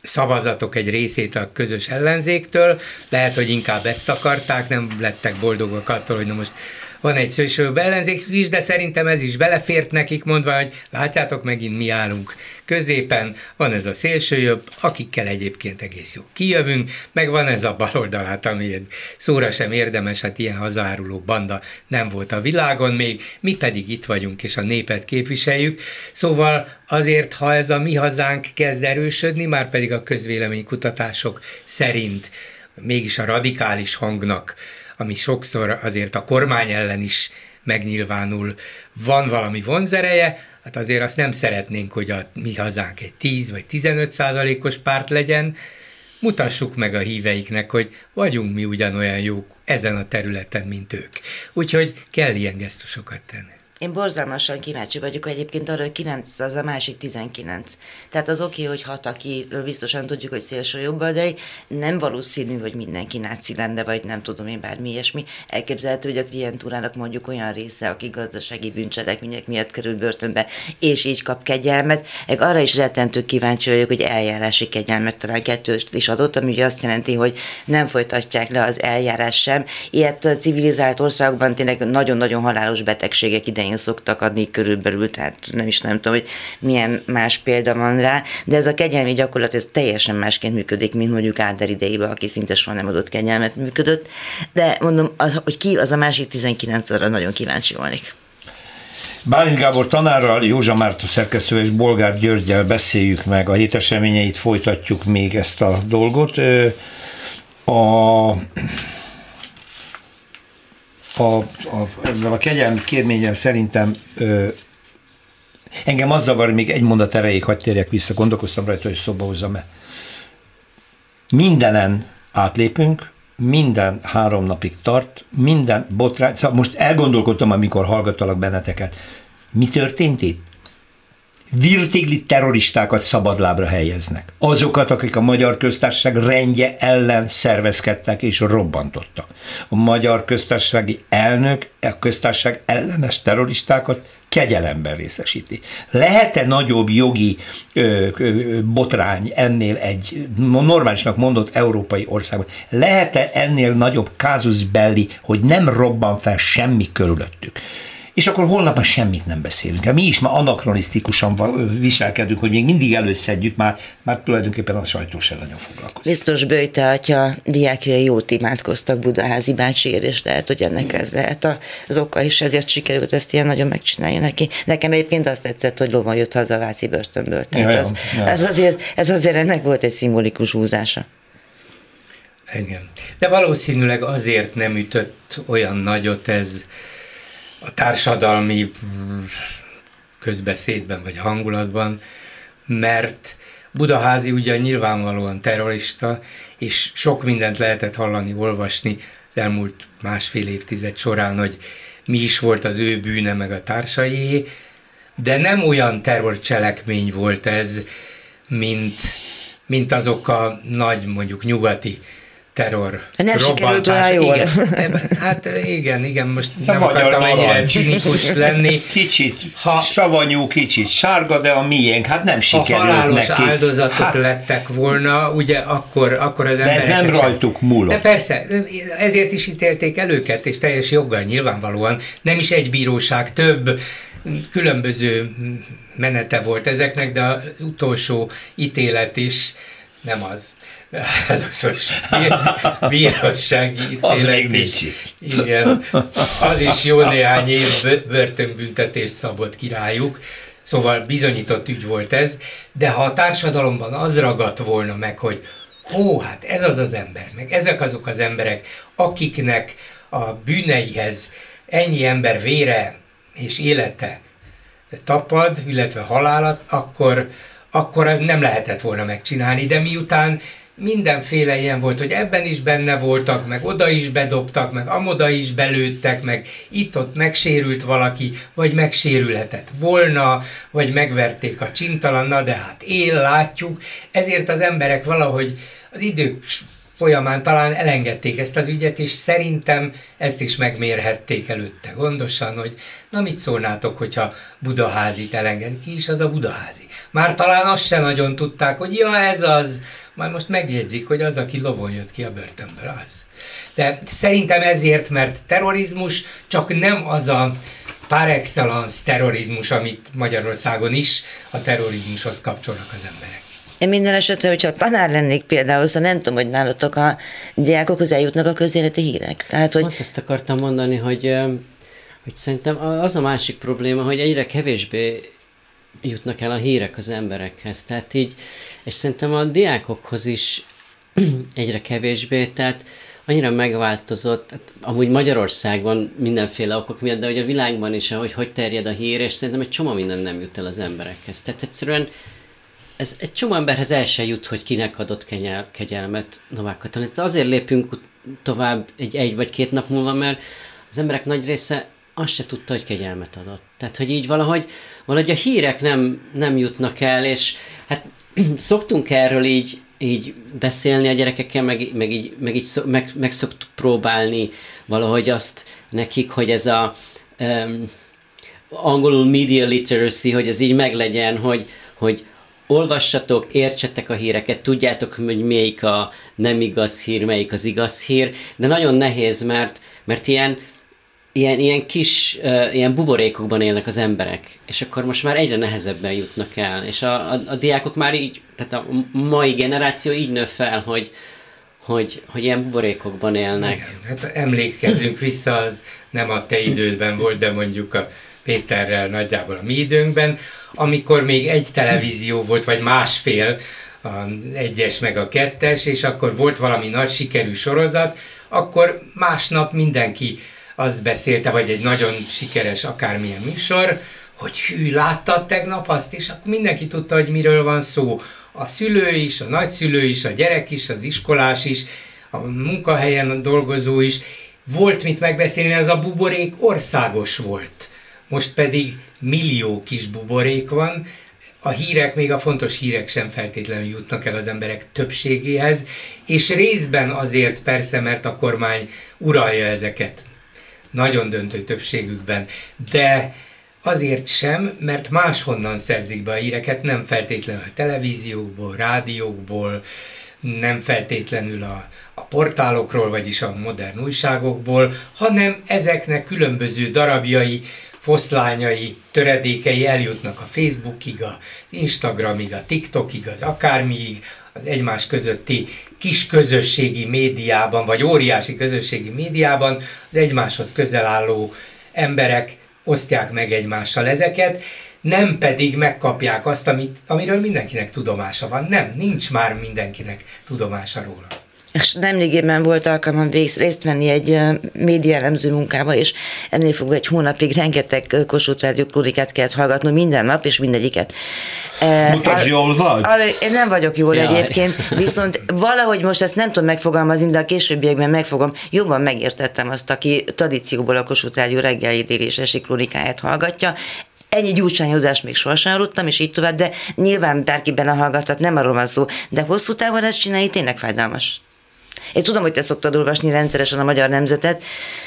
szavazatok egy részét a közös ellenzéktől, lehet, hogy inkább ezt akarták, nem lettek boldogok attól, hogy na most van egy szélsőbb ellenzék is, de szerintem ez is belefért nekik, mondva, hogy látjátok, megint mi állunk középen, van ez a szélsőjobb, akikkel egyébként egész jó kijövünk, meg van ez a baloldal, hát ami egy szóra sem érdemes, hát ilyen hazáruló banda nem volt a világon még, mi pedig itt vagyunk, és a népet képviseljük. Szóval azért, ha ez a mi hazánk kezd erősödni, már pedig a közvéleménykutatások szerint mégis a radikális hangnak ami sokszor azért a kormány ellen is megnyilvánul, van valami vonzereje, hát azért azt nem szeretnénk, hogy a mi hazánk egy 10 vagy 15 százalékos párt legyen, mutassuk meg a híveiknek, hogy vagyunk mi ugyanolyan jók ezen a területen, mint ők. Úgyhogy kell ilyen gesztusokat tenni. Én borzalmasan kíváncsi vagyok egyébként arra, hogy 9 az a másik 19. Tehát az oké, hogy hat, akiről biztosan tudjuk, hogy szélső jobb, de nem valószínű, hogy mindenki náci lenne, vagy nem tudom én bármi ilyesmi. Elképzelhető, hogy a klientúrának mondjuk olyan része, aki gazdasági bűncselekmények miatt kerül börtönbe, és így kap kegyelmet. Meg arra is rettentő kíváncsi vagyok, hogy eljárási kegyelmet talán kettőst is adott, ami ugye azt jelenti, hogy nem folytatják le az eljárás sem. Ilyet civilizált országokban tényleg nagyon-nagyon halálos betegségek idején elején szoktak adni körülbelül, tehát nem is nem tudom, hogy milyen más példa van rá, de ez a kegyelmi gyakorlat ez teljesen másként működik, mint mondjuk Áder idejében, aki szinte soha nem adott kegyelmet működött, de mondom, az, hogy ki az a másik 19 arra nagyon kíváncsi volnék. Bálint Gábor tanárral, Józsa Márta szerkesztő és Bolgár Györgyel beszéljük meg a hét eseményeit, folytatjuk még ezt a dolgot. A a, a, ezzel a kegyelmi kérménnyel szerintem ö, engem az zavar, még egy mondat erejéig hagyd térjek vissza, gondolkoztam rajta, hogy szóba hozzam -e. Mindenen átlépünk, minden három napig tart, minden botrány, szóval most elgondolkodtam, amikor hallgattalak benneteket. Mi történt itt? Virtigli terroristákat szabadlábra helyeznek. Azokat, akik a magyar köztársaság rendje ellen szervezkedtek és robbantottak. A magyar köztársasági elnök a köztársaság ellenes terroristákat kegyelemben részesíti. Lehet-e nagyobb jogi ö, ö, botrány ennél egy normálisnak mondott európai országban? Lehet-e ennél nagyobb kázus belli, hogy nem robban fel semmi körülöttük? És akkor holnap már semmit nem beszélünk. Hát mi is már anakronisztikusan viselkedünk, hogy még mindig előszedjük, már, már tulajdonképpen a sajtó se nagyon foglalkozik. Biztos Böjte atya diákjai jót imádkoztak Budaházi bácsiért, és lehet, hogy ennek ez lehet az oka, és ezért sikerült ezt ilyen nagyon megcsinálni neki. Nekem egyébként azt tetszett, hogy lovon jött haza a Váci börtönből. Tehát ja, az, ja. Ez, azért, ez azért ennek volt egy szimbolikus húzása. Igen. De valószínűleg azért nem ütött olyan nagyot ez a társadalmi közbeszédben vagy hangulatban, mert Budaházi ugye nyilvánvalóan terrorista, és sok mindent lehetett hallani, olvasni az elmúlt másfél évtized során, hogy mi is volt az ő bűne meg a társaié, de nem olyan terrorcselekmény volt ez, mint, mint azok a nagy, mondjuk nyugati terror. Nem sikerült olyan jól. Igen, hát igen, igen, most szóval nem akartam ennyire cinikus lenni. Kicsit ha, savanyú, kicsit sárga, de a miénk, hát nem sikerült ha halálos neki. áldozatok hát, lettek volna, ugye akkor, akkor az De ez nem sem. rajtuk múlott. De persze, ezért is ítélték el őket, és teljes joggal nyilvánvalóan. Nem is egy bíróság, több különböző menete volt ezeknek, de az utolsó ítélet is nem az. Utolsó bírósági ítélet is. Igen, az is jó néhány év börtönbüntetést szabott királyuk. Szóval bizonyított ügy volt ez, de ha a társadalomban az ragadt volna meg, hogy ó, hát ez az az ember, meg ezek azok az emberek, akiknek a bűneihez ennyi ember vére és élete tapad, illetve halálat, akkor, akkor nem lehetett volna megcsinálni, de miután mindenféle ilyen volt, hogy ebben is benne voltak, meg oda is bedobtak, meg amoda is belőttek, meg itt-ott megsérült valaki, vagy megsérülhetett volna, vagy megverték a csintalannal, de hát él, látjuk, ezért az emberek valahogy az idők folyamán talán elengedték ezt az ügyet, és szerintem ezt is megmérhették előtte gondosan, hogy na mit szólnátok, hogyha Budaházit elenged, ki is az a Budaházi. Már talán azt se nagyon tudták, hogy ja, ez az, majd most megjegyzik, hogy az, aki lovon jött ki a börtönből, az. De szerintem ezért, mert terrorizmus csak nem az a par excellence terrorizmus, amit Magyarországon is a terrorizmushoz kapcsolnak az emberek. Én minden esetre, hogyha tanár lennék például, szóval nem tudom, hogy nálatok a diákokhoz eljutnak a közéleti hírek. Tehát, hogy... Pont ezt akartam mondani, hogy, hogy szerintem az a másik probléma, hogy egyre kevésbé jutnak el a hírek az emberekhez. Tehát így, és szerintem a diákokhoz is (clears throat) egyre kevésbé, tehát annyira megváltozott, hát amúgy Magyarországon mindenféle okok miatt, de hogy a világban is, ahogy hogy terjed a hír, és szerintem egy csomó minden nem jut el az emberekhez. Tehát egyszerűen ez egy csomó emberhez el se jut, hogy kinek adott kenyel, kegyelmet Novák Katalin. Azért lépünk tovább egy, egy vagy két nap múlva, mert az emberek nagy része azt se tudta, hogy kegyelmet adott. Tehát, hogy így valahogy, valahogy a hírek nem, nem jutnak el, és hát (clears throat) szoktunk erről így, így beszélni a gyerekekkel, meg, meg így, meg, így szok, meg, meg szoktuk próbálni valahogy azt nekik, hogy ez a um, angolul media literacy, hogy ez így meglegyen, hogy, hogy olvassatok, értsetek a híreket, tudjátok, hogy melyik a nem igaz hír, melyik az igaz hír, de nagyon nehéz, mert, mert ilyen, ilyen, ilyen kis, uh, ilyen buborékokban élnek az emberek, és akkor most már egyre nehezebben jutnak el, és a, a, a diákok már így, tehát a mai generáció így nő fel, hogy, hogy, hogy ilyen buborékokban élnek. Igen, hát emlékezzünk vissza, az nem a te idődben volt, de mondjuk a Péterrel nagyjából a mi időnkben, amikor még egy televízió volt, vagy másfél, a egyes meg a kettes, és akkor volt valami nagy sikerű sorozat, akkor másnap mindenki azt beszélte, vagy egy nagyon sikeres akármilyen műsor, hogy hű, láttad tegnap azt, és akkor mindenki tudta, hogy miről van szó. A szülő is, a nagyszülő is, a gyerek is, az iskolás is, a munkahelyen a dolgozó is. Volt mit megbeszélni, ez a buborék országos volt. Most pedig millió kis buborék van, a hírek, még a fontos hírek sem feltétlenül jutnak el az emberek többségéhez, és részben azért persze, mert a kormány uralja ezeket nagyon döntő többségükben, de azért sem, mert máshonnan szerzik be a híreket, nem feltétlenül a televíziókból, rádiókból, nem feltétlenül a, a portálokról, vagyis a modern újságokból, hanem ezeknek különböző darabjai, foszlányai, töredékei eljutnak a Facebookig, az Instagramig, a TikTokig, az akármiig, az egymás közötti kis közösségi médiában, vagy óriási közösségi médiában az egymáshoz közel álló emberek osztják meg egymással ezeket, nem pedig megkapják azt, amit, amiről mindenkinek tudomása van. Nem, nincs már mindenkinek tudomása róla és nemrégében volt alkalmam részt venni egy média elemző munkába, és ennél fogva egy hónapig rengeteg Kossuth Rádió kronikát kellett hallgatnom minden nap, és mindegyiket. Mutasd, jól vagy? Én nem vagyok jól Jaj. egyébként, viszont valahogy most ezt nem tudom megfogalmazni, de a későbbiekben megfogom, jobban megértettem azt, aki tradícióból a Kossuth Rádió reggeli délésesi kronikáját hallgatja, Ennyi gyurcsányozást még sohasem hallottam, és így tovább, de nyilván bárki benne hallgathat, nem arról van szó, de hosszú távon ezt csinálni tényleg fájdalmas. Én tudom, hogy te szoktad olvasni rendszeresen a magyar nemzetet,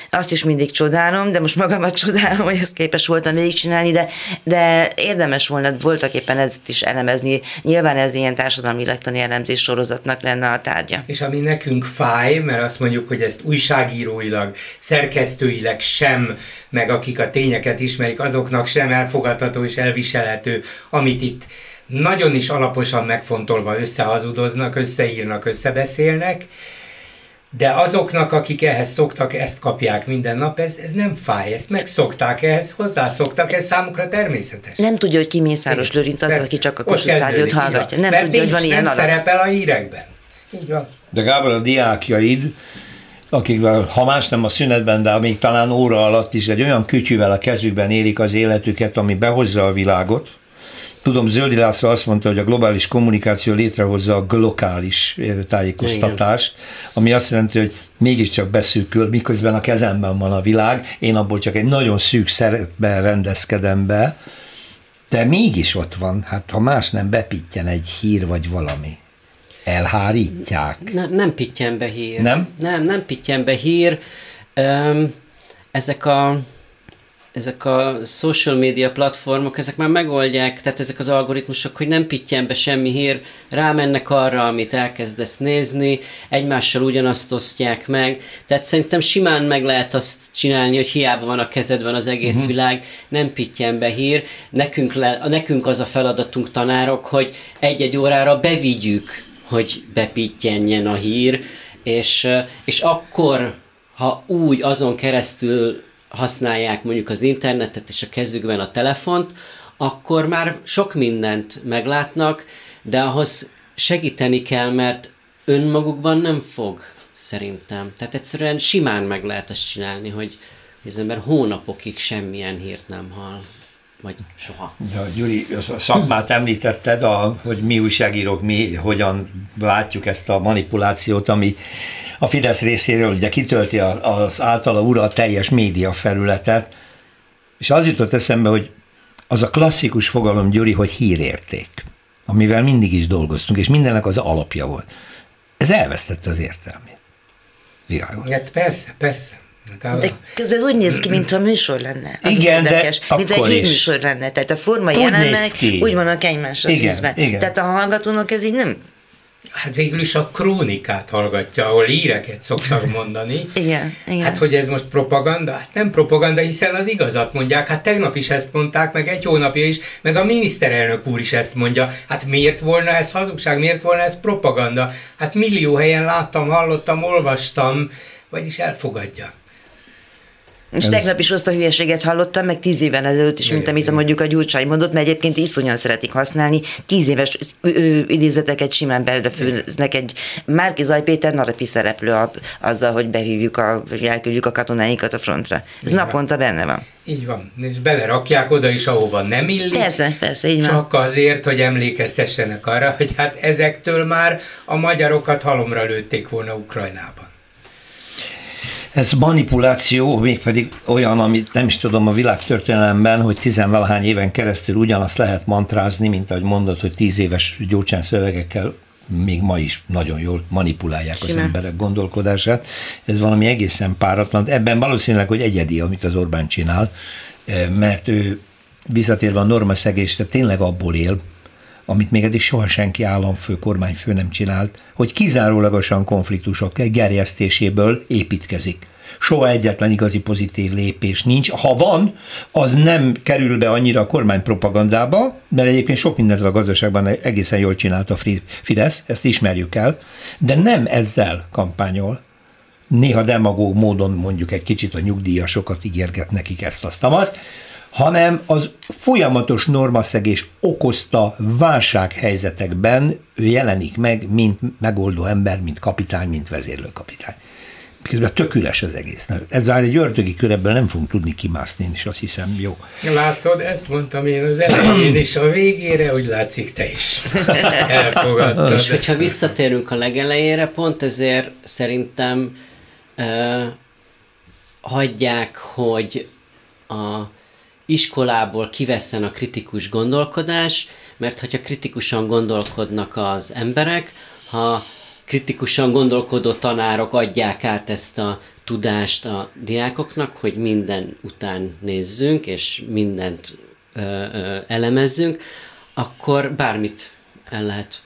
azt is mindig csodálom, de most magamat (laughs) csodálom, hogy ezt képes voltam végigcsinálni, de, de érdemes volna voltak éppen ezt is elemezni. Nyilván ez ilyen társadalmi lektani elemzés sorozatnak lenne a tárgya. És ami nekünk fáj, mert azt mondjuk, hogy ezt újságíróilag, szerkesztőileg sem, meg akik a tényeket ismerik, azoknak sem elfogadható és elviselhető, amit itt nagyon is alaposan megfontolva összehazudoznak, összeírnak, összebeszélnek, de azoknak, akik ehhez szoktak, ezt kapják minden nap, ez, ez nem fáj, ezt megszokták, ehhez hozzászoktak, ez számukra természetes. Nem tudja, hogy ki Mészáros Lőrinc az, aki csak a Kossuth Rádiót hallgatja. Nem Mert tudja, hogy van ilyen nem alak. szerepel a hírekben. Így van. De Gábor, a diákjaid, akikvel, ha más nem a szünetben, de még talán óra alatt is egy olyan kütyűvel a kezükben élik az életüket, ami behozza a világot. Tudom, Zöldi László azt mondta, hogy a globális kommunikáció létrehozza a glokális tájékoztatást, ami azt jelenti, hogy mégiscsak beszűkül, miközben a kezemben van a világ, én abból csak egy nagyon szűk szerepben rendezkedem be, de mégis ott van, hát ha más nem bepittyen egy hír vagy valami. Elhárítják. Nem, nem pittyen be hír. Nem? Nem, nem pittyen be hír. Öm, ezek a ezek a social media platformok, ezek már megoldják, tehát ezek az algoritmusok, hogy nem pittyen be semmi hír, rámennek arra, amit elkezdesz nézni, egymással ugyanazt osztják meg, tehát szerintem simán meg lehet azt csinálni, hogy hiába van a kezedben az egész uh-huh. világ, nem pittyen be hír, nekünk, le, nekünk az a feladatunk tanárok, hogy egy-egy órára bevigyük, hogy bepittyenjen a hír, és, és akkor, ha úgy azon keresztül használják mondjuk az internetet és a kezükben a telefont, akkor már sok mindent meglátnak, de ahhoz segíteni kell, mert önmagukban nem fog, szerintem. Tehát egyszerűen simán meg lehet azt csinálni, hogy, az ember hónapokig semmilyen hírt nem hall vagy soha. Ja, Gyuri, a szakmát említetted, a, hogy mi újságírók, mi hogyan látjuk ezt a manipulációt, ami a Fidesz részéről ugye kitölti az általa ura teljes média felületet, és az jutott eszembe, hogy az a klasszikus fogalom, Gyuri, hogy hírérték, amivel mindig is dolgoztunk, és mindennek az alapja volt. Ez elvesztette az értelmét. Világos. Hát persze, persze. Hát de közben ez úgy néz ki, mintha műsor lenne. Az igen, érdekes, de mint egy hírműsor lenne. Tehát a formai jelenleg úgy vannak egymásra igen, fűzve. Igen. Tehát a hallgatónak ez így nem Hát végül is a krónikát hallgatja, ahol íreket szoktak mondani. (laughs) igen, igen. Hát, hogy ez most propaganda? Hát nem propaganda, hiszen az igazat mondják. Hát tegnap is ezt mondták, meg egy hónapja is, meg a miniszterelnök úr is ezt mondja. Hát miért volna ez hazugság, miért volna ez propaganda? Hát millió helyen láttam, hallottam, olvastam, vagyis elfogadja. És ez... tegnap is azt a hülyeséget hallottam, meg tíz éven ezelőtt is, mint amit mondjuk a Gyurcsány mondott, mert egyébként iszonyan szeretik használni. Tíz éves idézeteket simán belefőznek egy Márki Zaj Péter narapi szereplő a, azzal, hogy behívjuk, a, hogy elküldjük a katonáinkat a frontra. Ez így naponta benne van. Így van, és belerakják oda is, ahova nem illik. Persze, persze, így van. Csak azért, hogy emlékeztessenek arra, hogy hát ezektől már a magyarokat halomra lőtték volna Ukrajnában. Ez manipuláció, mégpedig olyan, amit nem is tudom a világtörténelemben, hogy tizenvalahány éven keresztül ugyanazt lehet mantrázni, mint ahogy mondod, hogy tíz éves gyógycsán szövegekkel még ma is nagyon jól manipulálják Sime. az emberek gondolkodását. Ez valami egészen páratlan. Ebben valószínűleg, hogy egyedi, amit az Orbán csinál, eh, mert ő visszatérve a normaszegésre tényleg abból él, amit még eddig soha senki államfő, kormányfő nem csinált, hogy kizárólagosan konfliktusok gerjesztéséből építkezik. Soha egyetlen igazi pozitív lépés nincs. Ha van, az nem kerül be annyira a kormány propagandába, mert egyébként sok mindent a gazdaságban egészen jól csinált a Fidesz, ezt ismerjük el, de nem ezzel kampányol. Néha demagóg módon mondjuk egy kicsit a nyugdíjasokat ígérget nekik ezt, azt, azt hanem az folyamatos normaszegés okozta válsághelyzetekben ő jelenik meg, mint megoldó ember, mint kapitány, mint vezérlőkapitány. Közben tök üres az egész. Ez már egy ördögi kör, ebből nem fogunk tudni kimászni, és azt hiszem jó. Látod, ezt mondtam én az elején, és a végére úgy látszik te is (laughs) elfogadtad. És hogyha visszatérünk a legelejére, pont ezért szerintem uh, hagyják, hogy a iskolából kiveszen a kritikus gondolkodás, mert hogyha kritikusan gondolkodnak az emberek, ha kritikusan gondolkodó tanárok adják át ezt a tudást a diákoknak, hogy minden után nézzünk, és mindent ö, ö, elemezzünk, akkor bármit el lehet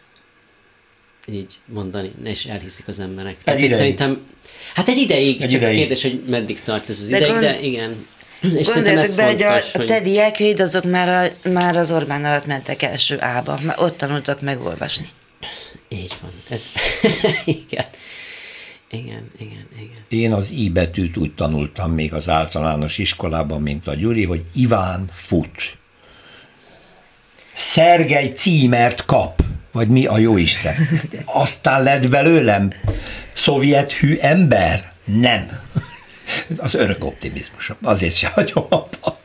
így mondani, és elhiszik az emberek. Egy Tehát ideig. szerintem, hát egy ideig, egy csak ideig. a kérdés, hogy meddig tart ez az de ideig, gond... de igen. És Gondoljatok be, hogy a, hogy... te diákjaid azok már, a, már az Orbán alatt mentek első ába, már ott tanultak megolvasni. Így van. Ez, (laughs) igen. Igen, igen, igen. Én az I betűt úgy tanultam még az általános iskolában, mint a Gyuri, hogy Iván fut. Szergej címert kap, vagy mi a jó Isten. (laughs) Aztán lett belőlem szovjet hű ember? Nem. Az örök optimizmus. Azért se hagyom abba.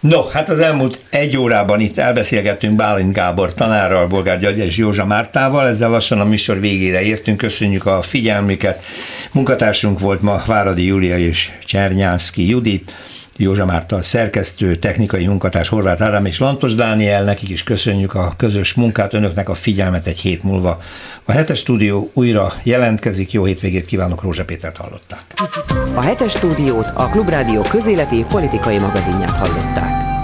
No, hát az elmúlt egy órában itt elbeszélgettünk Bálint Gábor tanárral, Bolgár György és Józsa Mártával, ezzel lassan a műsor végére értünk, köszönjük a figyelmüket. Munkatársunk volt ma Váradi Júlia és Csernyánszki Judit, Józsa Márta szerkesztő, technikai munkatárs Horváth Ádám és Lantos Dániel, nekik is köszönjük a közös munkát, önöknek a figyelmet egy hét múlva. A hetes stúdió újra jelentkezik, jó hétvégét kívánok, Rózsa Pétert hallották. A hetes stúdiót a Klubrádió közéleti politikai magazinját hallották.